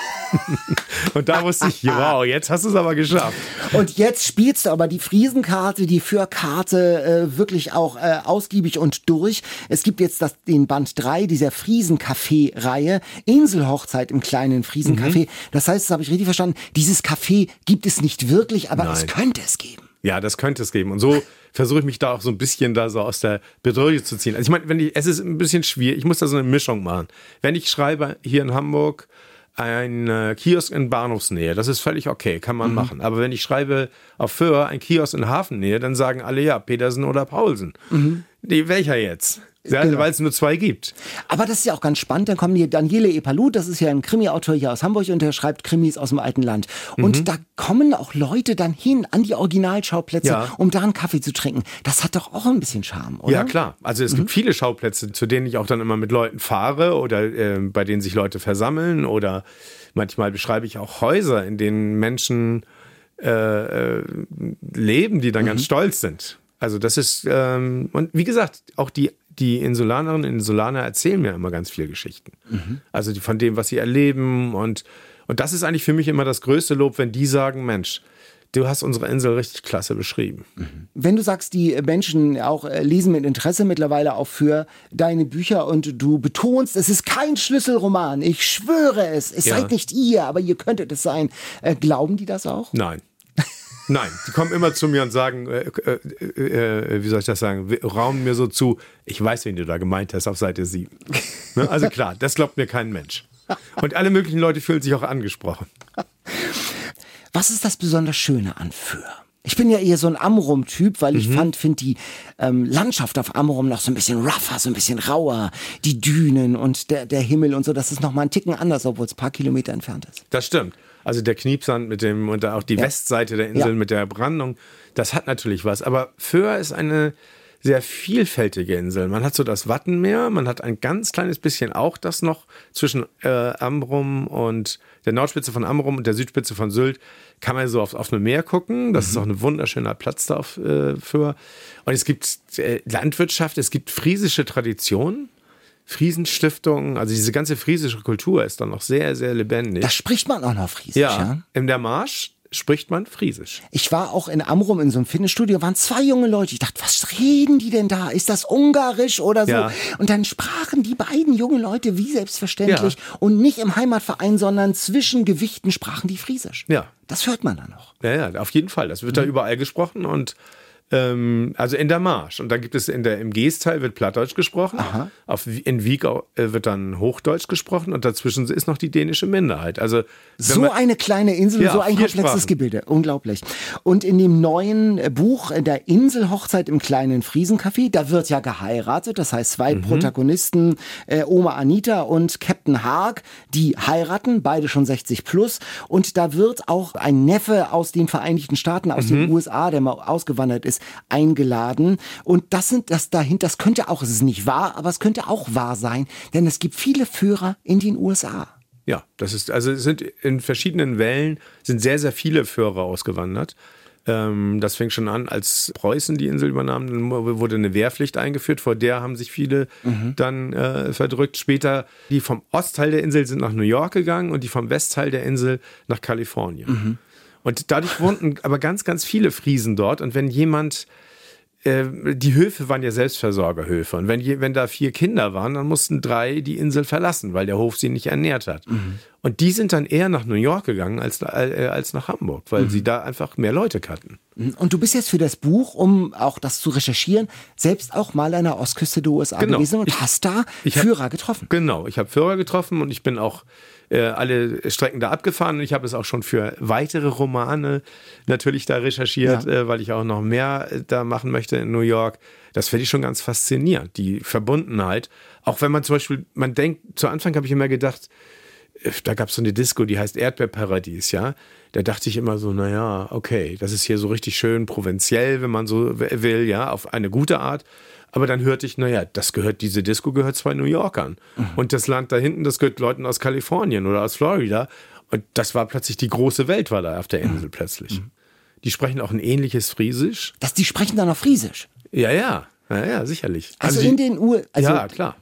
und da wusste ich, wow, jetzt hast du es aber geschafft. Und jetzt spielst du aber die Friesenkarte, die Fürkarte äh, wirklich auch äh, ausgiebig und durch. Es gibt jetzt das, den Band 3 dieser Friesencafé-Reihe, Inselhochzeit im kleinen Friesencafé. Mhm. Das heißt, das habe ich richtig verstanden, dieses Café gibt es nicht wirklich, aber es Nein. könnte es geben. Ja, das könnte es geben. Und so versuche ich mich da auch so ein bisschen da so aus der Bedrohung zu ziehen. Also ich meine, wenn ich, es ist ein bisschen schwierig, ich muss da so eine Mischung machen. Wenn ich schreibe hier in Hamburg ein äh, Kiosk in Bahnhofsnähe, das ist völlig okay, kann man mhm. machen. Aber wenn ich schreibe auf Föhr ein Kiosk in Hafennähe, dann sagen alle ja, Petersen oder Paulsen. Mhm. Nee, welcher jetzt? Ja, genau. Weil es nur zwei gibt. Aber das ist ja auch ganz spannend. Dann kommen hier Daniele Epalut, das ist ja ein Krimi-Autor hier aus Hamburg und der schreibt Krimis aus dem alten Land. Und mhm. da kommen auch Leute dann hin an die Originalschauplätze, ja. um da einen Kaffee zu trinken. Das hat doch auch ein bisschen Charme, oder? Ja, klar. Also es mhm. gibt viele Schauplätze, zu denen ich auch dann immer mit Leuten fahre oder äh, bei denen sich Leute versammeln oder manchmal beschreibe ich auch Häuser, in denen Menschen äh, äh, leben, die dann mhm. ganz stolz sind. Also das ist, ähm, und wie gesagt, auch die die Insulanerinnen und Insulaner erzählen mir immer ganz viele Geschichten. Mhm. Also die, von dem, was sie erleben. Und, und das ist eigentlich für mich immer das größte Lob, wenn die sagen, Mensch, du hast unsere Insel richtig klasse beschrieben. Mhm. Wenn du sagst, die Menschen auch äh, lesen mit Interesse mittlerweile auch für deine Bücher und du betonst, es ist kein Schlüsselroman, ich schwöre es, es ja. seid nicht ihr, aber ihr könntet es sein. Äh, glauben die das auch? Nein. Nein, die kommen immer zu mir und sagen, äh, äh, äh, wie soll ich das sagen, raumen mir so zu, ich weiß, wen du da gemeint hast auf Seite 7. Ne? Also klar, das glaubt mir kein Mensch. Und alle möglichen Leute fühlen sich auch angesprochen. Was ist das besonders Schöne an Föhr? Ich bin ja eher so ein Amrum-Typ, weil ich mhm. fand, finde die ähm, Landschaft auf Amrum noch so ein bisschen rougher, so ein bisschen rauer. Die Dünen und der, der Himmel und so, das ist noch mal ein Ticken anders, obwohl es ein paar Kilometer entfernt ist. Das stimmt. Also der Kniepsand mit dem und auch die ja. Westseite der Insel ja. mit der Brandung, das hat natürlich was. Aber Föhr ist eine sehr vielfältige Insel. Man hat so das Wattenmeer, man hat ein ganz kleines bisschen auch das noch zwischen äh, Amrum und der Nordspitze von Amrum und der Südspitze von Sylt. Kann man so aufs offene Meer gucken. Das mhm. ist auch ein wunderschöner Platz da auf, äh, für. Und es gibt äh, Landwirtschaft, es gibt friesische Traditionen. Friesenstiftung, also diese ganze friesische Kultur ist dann noch sehr, sehr lebendig. Da spricht man auch noch Friesisch, ja. ja? In der Marsch spricht man Friesisch. Ich war auch in Amrum in so einem Fitnessstudio, waren zwei junge Leute. Ich dachte, was reden die denn da? Ist das Ungarisch oder so? Ja. Und dann sprachen die beiden jungen Leute wie selbstverständlich ja. und nicht im Heimatverein, sondern zwischen Gewichten sprachen die Friesisch. Ja. Das hört man da noch. Ja, ja, auf jeden Fall. Das wird mhm. da überall gesprochen und ähm, also in der Marsch. Und da gibt es in der, im Geesteil wird Plattdeutsch gesprochen. Aha. Auf, in Wieg äh, wird dann Hochdeutsch gesprochen und dazwischen ist noch die dänische Minderheit. Also, so man, eine kleine Insel, ja, so ein komplexes Sprachen. Gebilde. Unglaublich. Und in dem neuen äh, Buch äh, der Inselhochzeit im kleinen Friesencafé, da wird ja geheiratet. Das heißt, zwei mhm. Protagonisten, äh, Oma Anita und Captain Haag, die heiraten, beide schon 60 plus. Und da wird auch ein Neffe aus den Vereinigten Staaten, aus mhm. den USA, der mal ausgewandert ist, eingeladen. Und das sind das dahinter, das könnte auch, es ist nicht wahr, aber es könnte auch wahr sein, denn es gibt viele Führer in den USA. Ja, das ist, also es sind in verschiedenen Wellen sind sehr, sehr viele Führer ausgewandert. Ähm, das fing schon an, als Preußen die Insel übernahm, dann wurde eine Wehrpflicht eingeführt, vor der haben sich viele mhm. dann äh, verdrückt. Später, die vom Ostteil der Insel sind nach New York gegangen und die vom Westteil der Insel nach Kalifornien. Mhm. Und dadurch wohnten aber ganz, ganz viele Friesen dort. Und wenn jemand äh, die Höfe waren ja Selbstversorgerhöfe. Und wenn, wenn da vier Kinder waren, dann mussten drei die Insel verlassen, weil der Hof sie nicht ernährt hat. Mhm. Und die sind dann eher nach New York gegangen als, äh, als nach Hamburg, weil mhm. sie da einfach mehr Leute kannten. Mhm. Und du bist jetzt für das Buch, um auch das zu recherchieren, selbst auch mal an der Ostküste der USA genau. gewesen und ich, hast da Führer hab, getroffen. Genau, ich habe Führer getroffen und ich bin auch äh, alle Strecken da abgefahren. Und ich habe es auch schon für weitere Romane natürlich da recherchiert, ja. äh, weil ich auch noch mehr äh, da machen möchte in New York. Das finde ich schon ganz faszinierend, die Verbundenheit. Auch wenn man zum Beispiel, man denkt, zu Anfang habe ich immer gedacht, äh, da gab es so eine Disco, die heißt Erdbeerparadies, ja. Da dachte ich immer so, naja, okay, das ist hier so richtig schön provinziell, wenn man so will, ja, auf eine gute Art. Aber dann hörte ich, naja, das gehört, diese Disco gehört zwei New Yorkern. Mhm. Und das Land da hinten, das gehört Leuten aus Kalifornien oder aus Florida. Und das war plötzlich die große Welt, war da auf der Insel mhm. plötzlich. Die sprechen auch ein ähnliches Friesisch. Das, die sprechen dann noch Friesisch? Ja, ja. Ja, ja, sicherlich. Also, also in den Ur... Also ja, klar.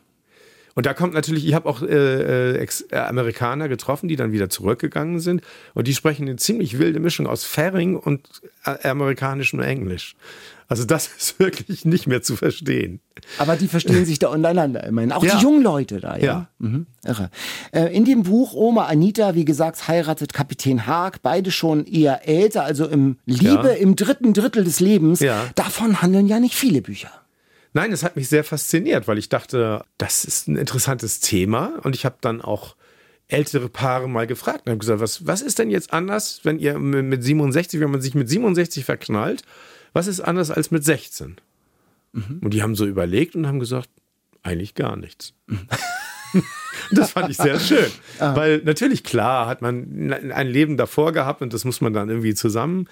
Und da kommt natürlich, ich habe auch äh, Ex äh, Amerikaner getroffen, die dann wieder zurückgegangen sind. Und die sprechen eine ziemlich wilde Mischung aus Färing und äh, amerikanischem Englisch. Also das ist wirklich nicht mehr zu verstehen. Aber die verstehen sich da untereinander immerhin. Auch ja. die jungen Leute da, ja. ja. Mhm. Irre. Äh, in dem Buch Oma Anita, wie gesagt, heiratet Kapitän Haag, beide schon eher älter, also im Liebe ja. im dritten Drittel des Lebens. Davon handeln ja nicht viele Bücher. Nein, es hat mich sehr fasziniert, weil ich dachte, das ist ein interessantes Thema und ich habe dann auch ältere Paare mal gefragt und habe gesagt, was, was ist denn jetzt anders, wenn ihr mit 67, wenn man sich mit 67 verknallt, was ist anders als mit 16? Mhm. Und die haben so überlegt und haben gesagt, eigentlich gar nichts. Mhm. das fand ich sehr schön. Ah. Weil natürlich, klar, hat man ein Leben davor gehabt und das muss man dann irgendwie zusammen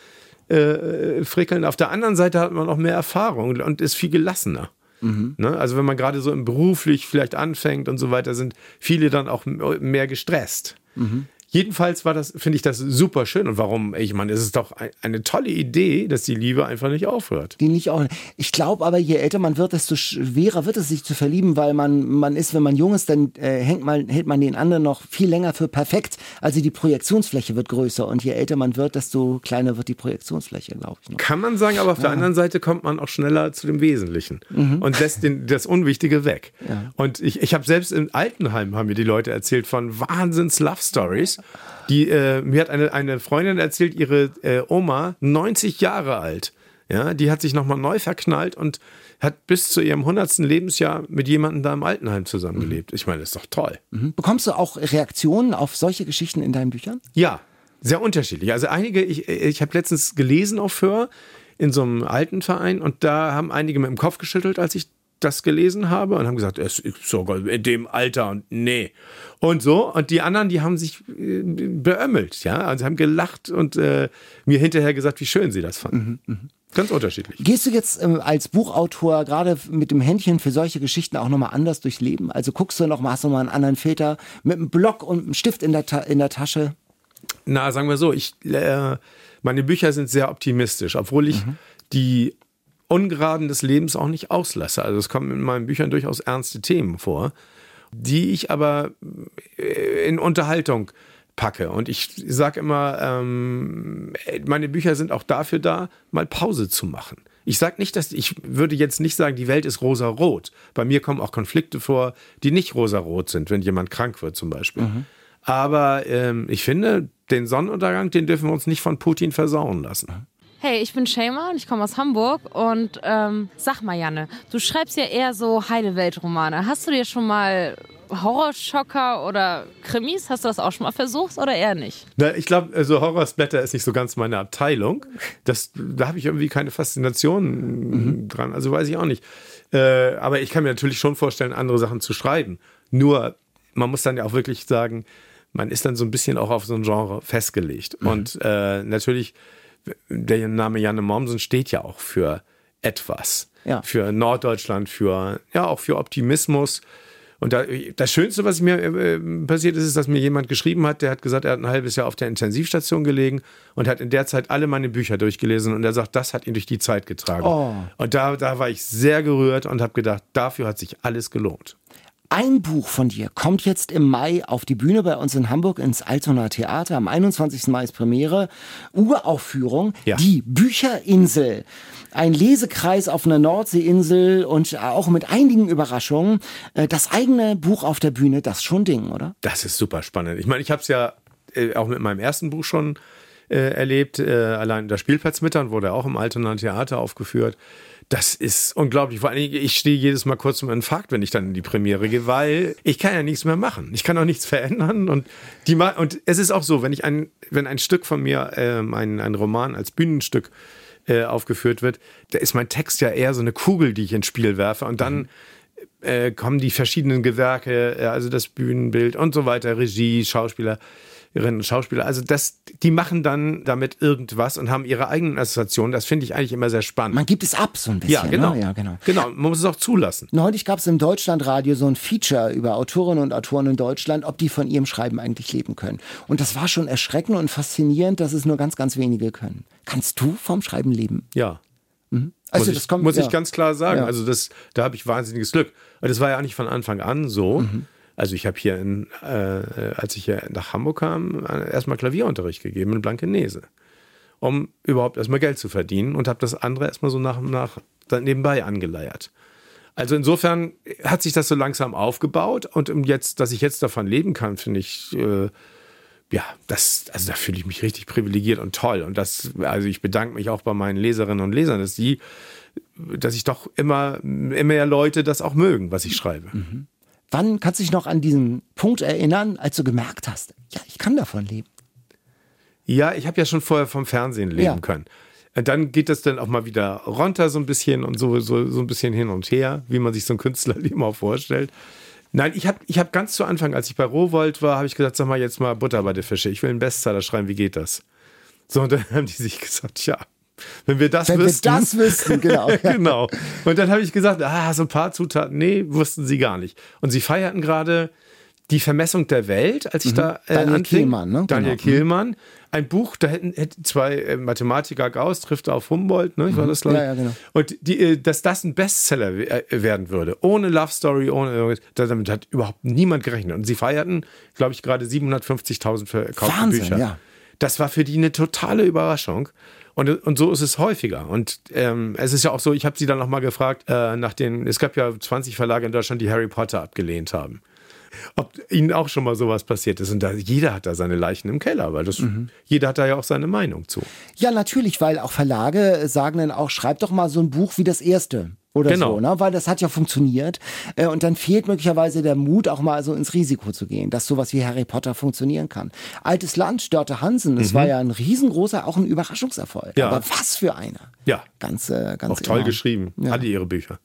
äh, frickeln. Auf der anderen Seite hat man auch mehr Erfahrung und ist viel gelassener. Mhm. Ne? Also wenn man gerade so im beruflich vielleicht anfängt und so weiter, sind viele dann auch mehr gestresst. Mhm. Jedenfalls war das, finde ich das super schön. Und warum? Ich meine, es ist doch eine tolle Idee, dass die Liebe einfach nicht aufhört. Die nicht auch. Ich glaube aber, je älter man wird, desto schwerer wird es sich zu verlieben, weil man, man ist, wenn man jung ist, dann äh, hängt man, hält man den anderen noch viel länger für perfekt. Also die Projektionsfläche wird größer. Und je älter man wird, desto kleiner wird die Projektionsfläche, glaube ich. Noch. Kann man sagen, aber auf ja. der anderen Seite kommt man auch schneller zu dem Wesentlichen mhm. und lässt den, das Unwichtige weg. Ja. Und ich, ich habe selbst im Altenheim, haben mir die Leute erzählt, von Wahnsinns-Love-Stories die, äh, mir hat eine, eine Freundin erzählt, ihre äh, Oma, 90 Jahre alt, ja, die hat sich nochmal neu verknallt und hat bis zu ihrem 100. Lebensjahr mit jemandem da im Altenheim zusammengelebt. Mhm. Ich meine, das ist doch toll. Mhm. Bekommst du auch Reaktionen auf solche Geschichten in deinen Büchern? Ja, sehr unterschiedlich. Also einige, ich, ich habe letztens gelesen auf Hör in so einem Altenverein und da haben einige mit dem Kopf geschüttelt, als ich das gelesen habe und haben gesagt, es ist sogar in dem Alter und nee. Und so. Und die anderen, die haben sich äh, beömmelt, ja. Also haben gelacht und äh, mir hinterher gesagt, wie schön sie das fanden. Mhm, mh. Ganz unterschiedlich. Gehst du jetzt ähm, als Buchautor gerade mit dem Händchen für solche Geschichten auch nochmal anders durchs Leben? Also guckst du nochmal, hast du mal einen anderen Filter mit einem Block und einem Stift in der, Ta in der Tasche? Na, sagen wir so, ich, äh, meine Bücher sind sehr optimistisch, obwohl ich mhm. die Ungeraden des Lebens auch nicht auslasse. Also es kommen in meinen Büchern durchaus ernste Themen vor, die ich aber äh, in Unterhaltung packe. Und ich sage immer, ähm, meine Bücher sind auch dafür da, mal Pause zu machen. Ich sage nicht, dass ich würde jetzt nicht sagen, die Welt ist rosa-rot. Bei mir kommen auch Konflikte vor, die nicht rosa-rot sind, wenn jemand krank wird zum Beispiel. Mhm. Aber ähm, ich finde, den Sonnenuntergang, den dürfen wir uns nicht von Putin versauen lassen. Hey, ich bin Shema und ich komme aus Hamburg. Und ähm, sag mal, Janne, du schreibst ja eher so heile Weltromane. Hast du dir schon mal Horrorschocker oder Krimis? Hast du das auch schon mal versucht oder eher nicht? Na, ich glaube, also Horrorsblätter ist nicht so ganz meine Abteilung. Das, da habe ich irgendwie keine Faszination mhm. dran. Also weiß ich auch nicht. Äh, aber ich kann mir natürlich schon vorstellen, andere Sachen zu schreiben. Nur, man muss dann ja auch wirklich sagen, man ist dann so ein bisschen auch auf so ein Genre festgelegt. Mhm. Und äh, natürlich der Name Janne Mommsen steht ja auch für etwas. Ja. Für Norddeutschland, für, ja, auch für Optimismus. Und da, das Schönste, was mir äh, passiert ist, ist, dass mir jemand geschrieben hat, der hat gesagt, er hat ein halbes Jahr auf der Intensivstation gelegen und hat in der Zeit alle meine Bücher durchgelesen und er sagt, das hat ihn durch die Zeit getragen. Oh. Und da, da war ich sehr gerührt und habe gedacht, dafür hat sich alles gelohnt. Ein Buch von dir kommt jetzt im Mai auf die Bühne bei uns in Hamburg ins Altona Theater. Am 21. Mai ist Premiere. Uraufführung. Ja. Die Bücherinsel. Ein Lesekreis auf einer Nordseeinsel und auch mit einigen Überraschungen. Äh, das eigene Buch auf der Bühne, das schon Ding, oder? Das ist super spannend. Ich meine, ich habe es ja äh, auch mit meinem ersten Buch schon äh, erlebt. Äh, allein das Spielplatz Mittern wurde auch im Altona Theater aufgeführt. Das ist unglaublich. Vor allem, ich stehe jedes Mal kurz zum Infarkt, wenn ich dann in die Premiere gehe, weil ich kann ja nichts mehr machen. Ich kann auch nichts verändern. Und, die, und es ist auch so, wenn ich ein, wenn ein Stück von mir, ähm, ein, ein Roman als Bühnenstück äh, aufgeführt wird, da ist mein Text ja eher so eine Kugel, die ich ins Spiel werfe. Und dann äh, kommen die verschiedenen Gewerke, äh, also das Bühnenbild und so weiter, Regie, Schauspieler und Schauspieler. Also das, die machen dann damit irgendwas und haben ihre eigenen Assoziationen. Das finde ich eigentlich immer sehr spannend. Man gibt es ab so ein bisschen. Ja, genau. Ne? Ja, genau. genau. Man muss es auch zulassen. Neulich gab es im Deutschlandradio so ein Feature über Autorinnen und Autoren in Deutschland, ob die von ihrem Schreiben eigentlich leben können. Und das war schon erschreckend und faszinierend, dass es nur ganz, ganz wenige können. Kannst du vom Schreiben leben? Ja. Mhm. Also muss, ich, kommt, muss ja. ich ganz klar sagen. Ja. Also das, da habe ich wahnsinniges Glück. Und das war ja nicht von Anfang an so. Also ich habe hier, in, äh, als ich hier nach Hamburg kam, erstmal Klavierunterricht gegeben in Blankenese, um überhaupt erstmal Geld zu verdienen und habe das andere erstmal so nach und nach nebenbei angeleiert. Also insofern hat sich das so langsam aufgebaut und jetzt, dass ich jetzt davon leben kann, finde ich, äh, ja, das, also da fühle ich mich richtig privilegiert und toll. Und das, also ich bedanke mich auch bei meinen Leserinnen und Lesern, dass die, dass ich doch immer, immer mehr Leute das auch mögen, was ich schreibe. Wann kannst du dich noch an diesen Punkt erinnern, als du gemerkt hast, ja, ich kann davon leben? Ja, ich habe ja schon vorher vom Fernsehen leben Ja. können. Und dann geht das dann auch mal wieder runter so ein bisschen und so, so, so ein bisschen hin und her, wie man sich so ein Künstlerleben auch vorstellt. Nein, ich habe ich hab ganz zu Anfang, als ich bei Rowold war, habe ich gesagt, sag mal jetzt mal Butter bei der Fische. Ich will einen Bestseller schreiben, wie geht das? So, und dann haben die sich gesagt, ja, wenn wir das Wenn wir wüssten. das wüssten, genau. genau. Und dann habe ich gesagt, ah, so ein paar Zutaten, nee, wussten sie gar nicht. Und sie feierten gerade die Vermessung der Welt, als ich da äh, Mhm. Daniel anfing. Kehlmann, ne? Daniel Genau. Mhm. Kehlmann. Ein Buch, da hätten, hätten zwei äh, Mathematiker Gauss trifft auf Humboldt, ne? Ich war das, glaub ich. Mhm. Ja, ja, genau. Und die, äh, dass das ein Bestseller äh, werden würde, ohne Love Story, ohne irgendwas, da- damit hat überhaupt niemand gerechnet. Und sie feierten, glaube ich, gerade 750.000 verkaufte Wahnsinn, Bücher. ja. Das war für die eine totale Überraschung. Und, und so ist es häufiger. Und ähm, es ist ja auch so, ich habe sie dann noch mal gefragt, äh, nach den, es gab ja 20 Verlage in Deutschland, die Harry Potter abgelehnt haben. Ob ihnen auch schon mal sowas passiert ist. Und da, jeder hat da seine Leichen im Keller, weil das, Mhm. jeder hat da ja auch seine Meinung zu. Ja, natürlich, weil auch Verlage sagen dann auch, schreib doch mal so ein Buch wie das erste. Oder Genau. so, ne? Weil das hat ja funktioniert. Äh, Und dann fehlt möglicherweise der Mut, auch mal so ins Risiko zu gehen, dass sowas wie Harry Potter funktionieren kann. Altes Land, Dörte Hansen, das war ja ein riesengroßer, auch ein Überraschungserfolg. Mhm. Ja. Aber was für einer. Ja. Ganz, äh, ganz Auch toll enorm. geschrieben. Ja. Alle ihre Bücher.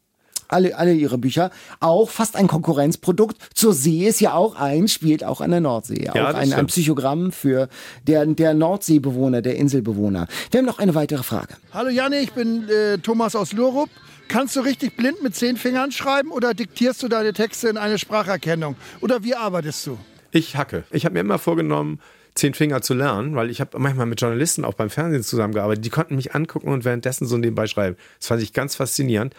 Alle, alle ihre Bücher. Auch fast ein Konkurrenzprodukt. Zur See ist ja auch ein, spielt auch an der Nordsee. auch das ein, ein. Psychogramm für der, der Nordseebewohner, der Inselbewohner. Wir haben noch eine weitere Frage. Hallo Janne, ich bin äh, Thomas aus Lurup. Kannst du richtig blind mit zehn Fingern schreiben oder diktierst du deine Texte in eine Spracherkennung? Oder wie arbeitest du? Ich hacke. Ich habe mir immer vorgenommen, zehn Finger zu lernen, weil ich habe manchmal mit Journalisten auch beim Fernsehen zusammengearbeitet. Die konnten mich angucken und währenddessen so nebenbei schreiben. Das fand ich ganz faszinierend.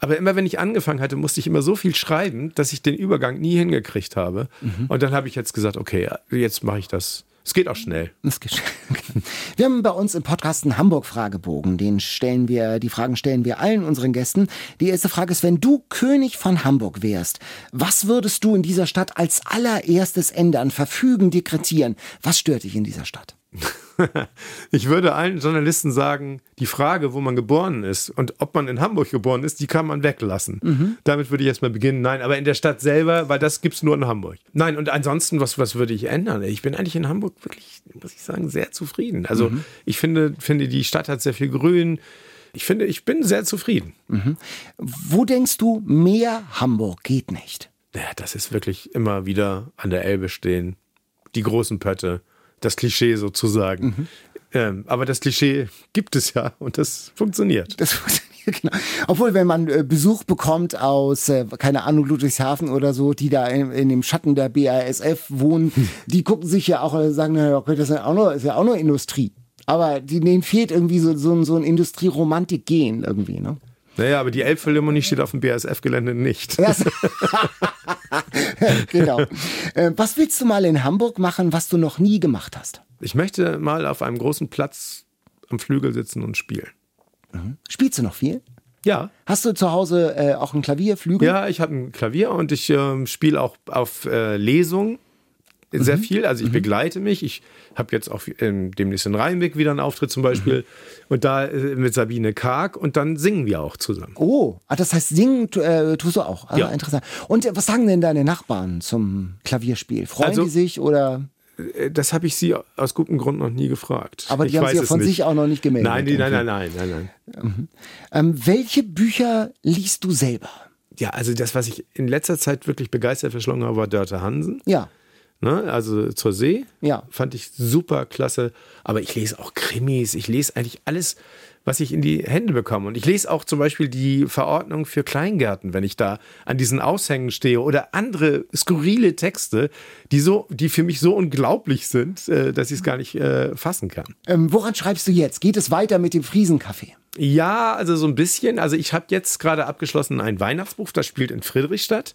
Aber immer wenn ich angefangen hatte, musste ich immer so viel schreiben, dass ich den Übergang nie hingekriegt habe. Und dann habe ich jetzt gesagt, okay, jetzt mache ich das. Es geht auch schnell. Das geht schnell. Wir haben bei uns im Podcast einen Hamburg-Fragebogen. Den stellen wir, die Fragen stellen wir allen unseren Gästen. Die erste Frage ist, wenn du König von Hamburg wärst, was würdest du in dieser Stadt als allererstes ändern, verfügen, dekretieren? Was stört dich in dieser Stadt? Ich würde allen Journalisten sagen, die Frage, wo man geboren ist und ob man in Hamburg geboren ist, die kann man weglassen. Damit würde ich jetzt mal beginnen. Nein, aber in der Stadt selber, weil das gibt es nur in Hamburg. Nein, und ansonsten, was, was würde ich ändern? Ich bin eigentlich in Hamburg wirklich, muss ich sagen, sehr zufrieden. Also ich finde, finde, die Stadt hat sehr viel Grün. Ich finde, ich bin sehr zufrieden. Wo denkst du, mehr Hamburg geht nicht? Ja, das ist wirklich immer wieder an der Elbe stehen. Die großen Pötte. Das Klischee sozusagen. Ähm, aber das Klischee gibt es ja und das funktioniert. Das funktioniert genau. Obwohl, wenn man äh, Besuch bekommt aus, äh, keine Ahnung, Ludwigshafen oder so, die da in, in dem Schatten der BASF wohnen, die gucken sich ja auch und sagen, naja, okay, das ist ja auch nur, ja auch nur Industrie. Aber die, denen fehlt irgendwie so, so, ein- so ein Industrieromantik-Gen irgendwie, ne? Naja, aber die Elbphilharmonie steht auf dem BASF-Gelände nicht. Genau. Äh, was willst du mal in Hamburg machen, was du noch nie gemacht hast? Ich möchte mal auf einem großen Platz am Flügel sitzen und spielen. Spielst du noch viel? Ja. Hast du zu Hause äh, auch ein Klavier, Flügel? Ja, ich habe ein Klavier und ich ähm, spiele auch auf äh, Lesungen sehr viel. Also ich begleite mich. Ich habe jetzt auch ähm, demnächst in Rheinbeck wieder einen Auftritt zum Beispiel. Und da äh, mit Sabine Karg und dann singen wir auch zusammen. Oh, ah, das heißt, singen äh, tust du auch. Ah, Ja. Interessant. Und äh, was sagen denn deine Nachbarn zum Klavierspiel? Freuen Also- die sich oder? Äh, Das habe ich sie aus gutem Grund noch nie gefragt. Aber die ich haben sich ja von nicht. sich auch noch nicht gemeldet. Nein, die, nein, nein, nein, nein, nein. Ähm, welche Bücher liest du selber? Ja, also das, was ich in letzter Zeit wirklich begeistert verschlungen habe, war Dörte Hansen. Ja. Ne? Also zur See. Ja. Fand ich super klasse. Aber ich lese auch Krimis. Ich lese eigentlich alles, was ich in die Hände bekomme. Und ich lese auch zum Beispiel die Verordnung für Kleingärten, wenn ich da an diesen Aushängen stehe oder andere skurrile Texte, die so, die für mich so unglaublich sind, äh, dass ich es gar nicht äh, fassen kann. Ähm, woran schreibst du jetzt? Geht es weiter mit dem Friesenkaffee? Ja, also so ein bisschen. Also ich habe jetzt gerade abgeschlossen ein Weihnachtsbuch, das spielt in Friedrichstadt.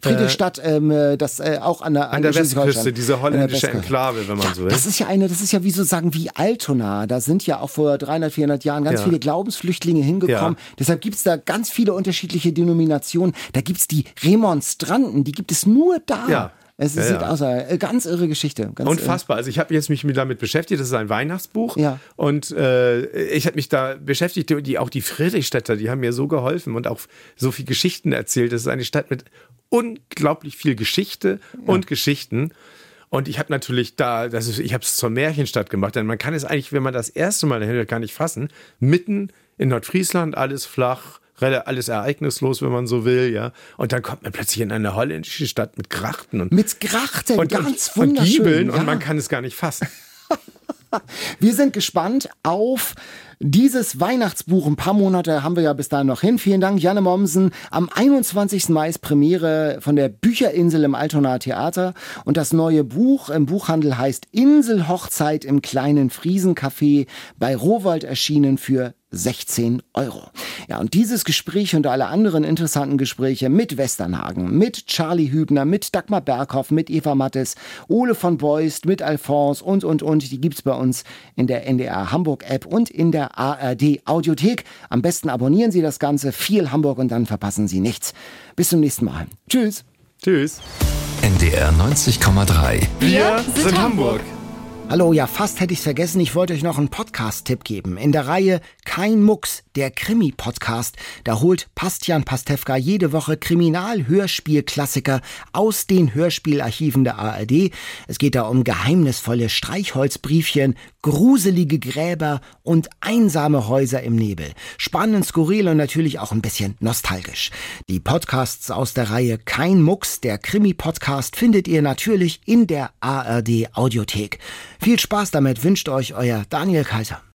Friedrichstadt, ähm, das äh, auch an der, An der. Westküste, diese holländische. Enklave, wenn man so will. Das ist ja eine, das ist ja wie so sagen wie Altona. Da sind ja auch vor 300, 400 Jahren ganz Ja. viele Glaubensflüchtlinge hingekommen. Ja. Deshalb gibt's da ganz viele unterschiedliche Denominationen. Da gibt's die Remonstranten, die gibt es nur da. Ja. Es Ja, sieht ja. aus, äh, ganz irre Geschichte. Ganz Unfassbar. Also ich habe jetzt mich damit beschäftigt. Das ist ein Weihnachtsbuch. Ja. Und äh, ich habe mich da beschäftigt. Die, auch die Friedrichstädter, die haben mir so geholfen und auch so viel Geschichten erzählt. Das ist eine Stadt mit unglaublich viel Geschichte und Geschichten. Und ich habe natürlich da, das ist, ich habe es zur Märchenstadt gemacht, denn man kann es eigentlich, wenn man das erste Mal dahin hört, gar nicht fassen. Mitten in Nordfriesland, alles flach, alles ereignislos, wenn man so will, ja. Und dann kommt man plötzlich in eine holländische Stadt mit Grachten und Mit Grachten, und, ganz und, und. Giebeln ja. und man kann es gar nicht fassen. Wir sind gespannt auf dieses Weihnachtsbuch. Ein paar Monate haben wir ja bis dahin noch hin. Vielen Dank, Janne Mommsen. Am 21. Mai ist Premiere von der Bücherinsel im Altonaer Theater. Und das neue Buch im Buchhandel heißt Inselhochzeit im kleinen Friesencafé bei Rowold erschienen für 16 Euro. Ja, und dieses Gespräch und alle anderen interessanten Gespräche mit Westernhagen, mit Charlie Hübner, mit Dagmar Berghoff, mit Eva Mattes, Ole von Beust, mit Alphonse und, und, und, die gibt's bei uns in der NDR Hamburg App und in der ARD Audiothek. Am besten abonnieren Sie das Ganze, viel Hamburg und dann verpassen Sie nichts. Bis zum nächsten Mal. Tschüss. Tschüss. NDR 90,3. Wir sind Hamburg. Hallo, ja, fast hätte ich's vergessen. Ich wollte euch noch einen Podcast-Tipp geben. In der Reihe Kein Mucks, der Krimi-Podcast, da holt Bastian Pastewka jede Woche Kriminal-Hörspiel-Klassiker aus den Hörspielarchiven der ARD. Es geht da um geheimnisvolle Streichholzbriefchen, gruselige Gräber und einsame Häuser im Nebel. Spannend, skurril und natürlich auch ein bisschen nostalgisch. Die Podcasts aus der Reihe Kein Mucks, der Krimi-Podcast, findet ihr natürlich in der ARD Audiothek. Viel Spaß damit wünscht euch euer Daniel Kaiser.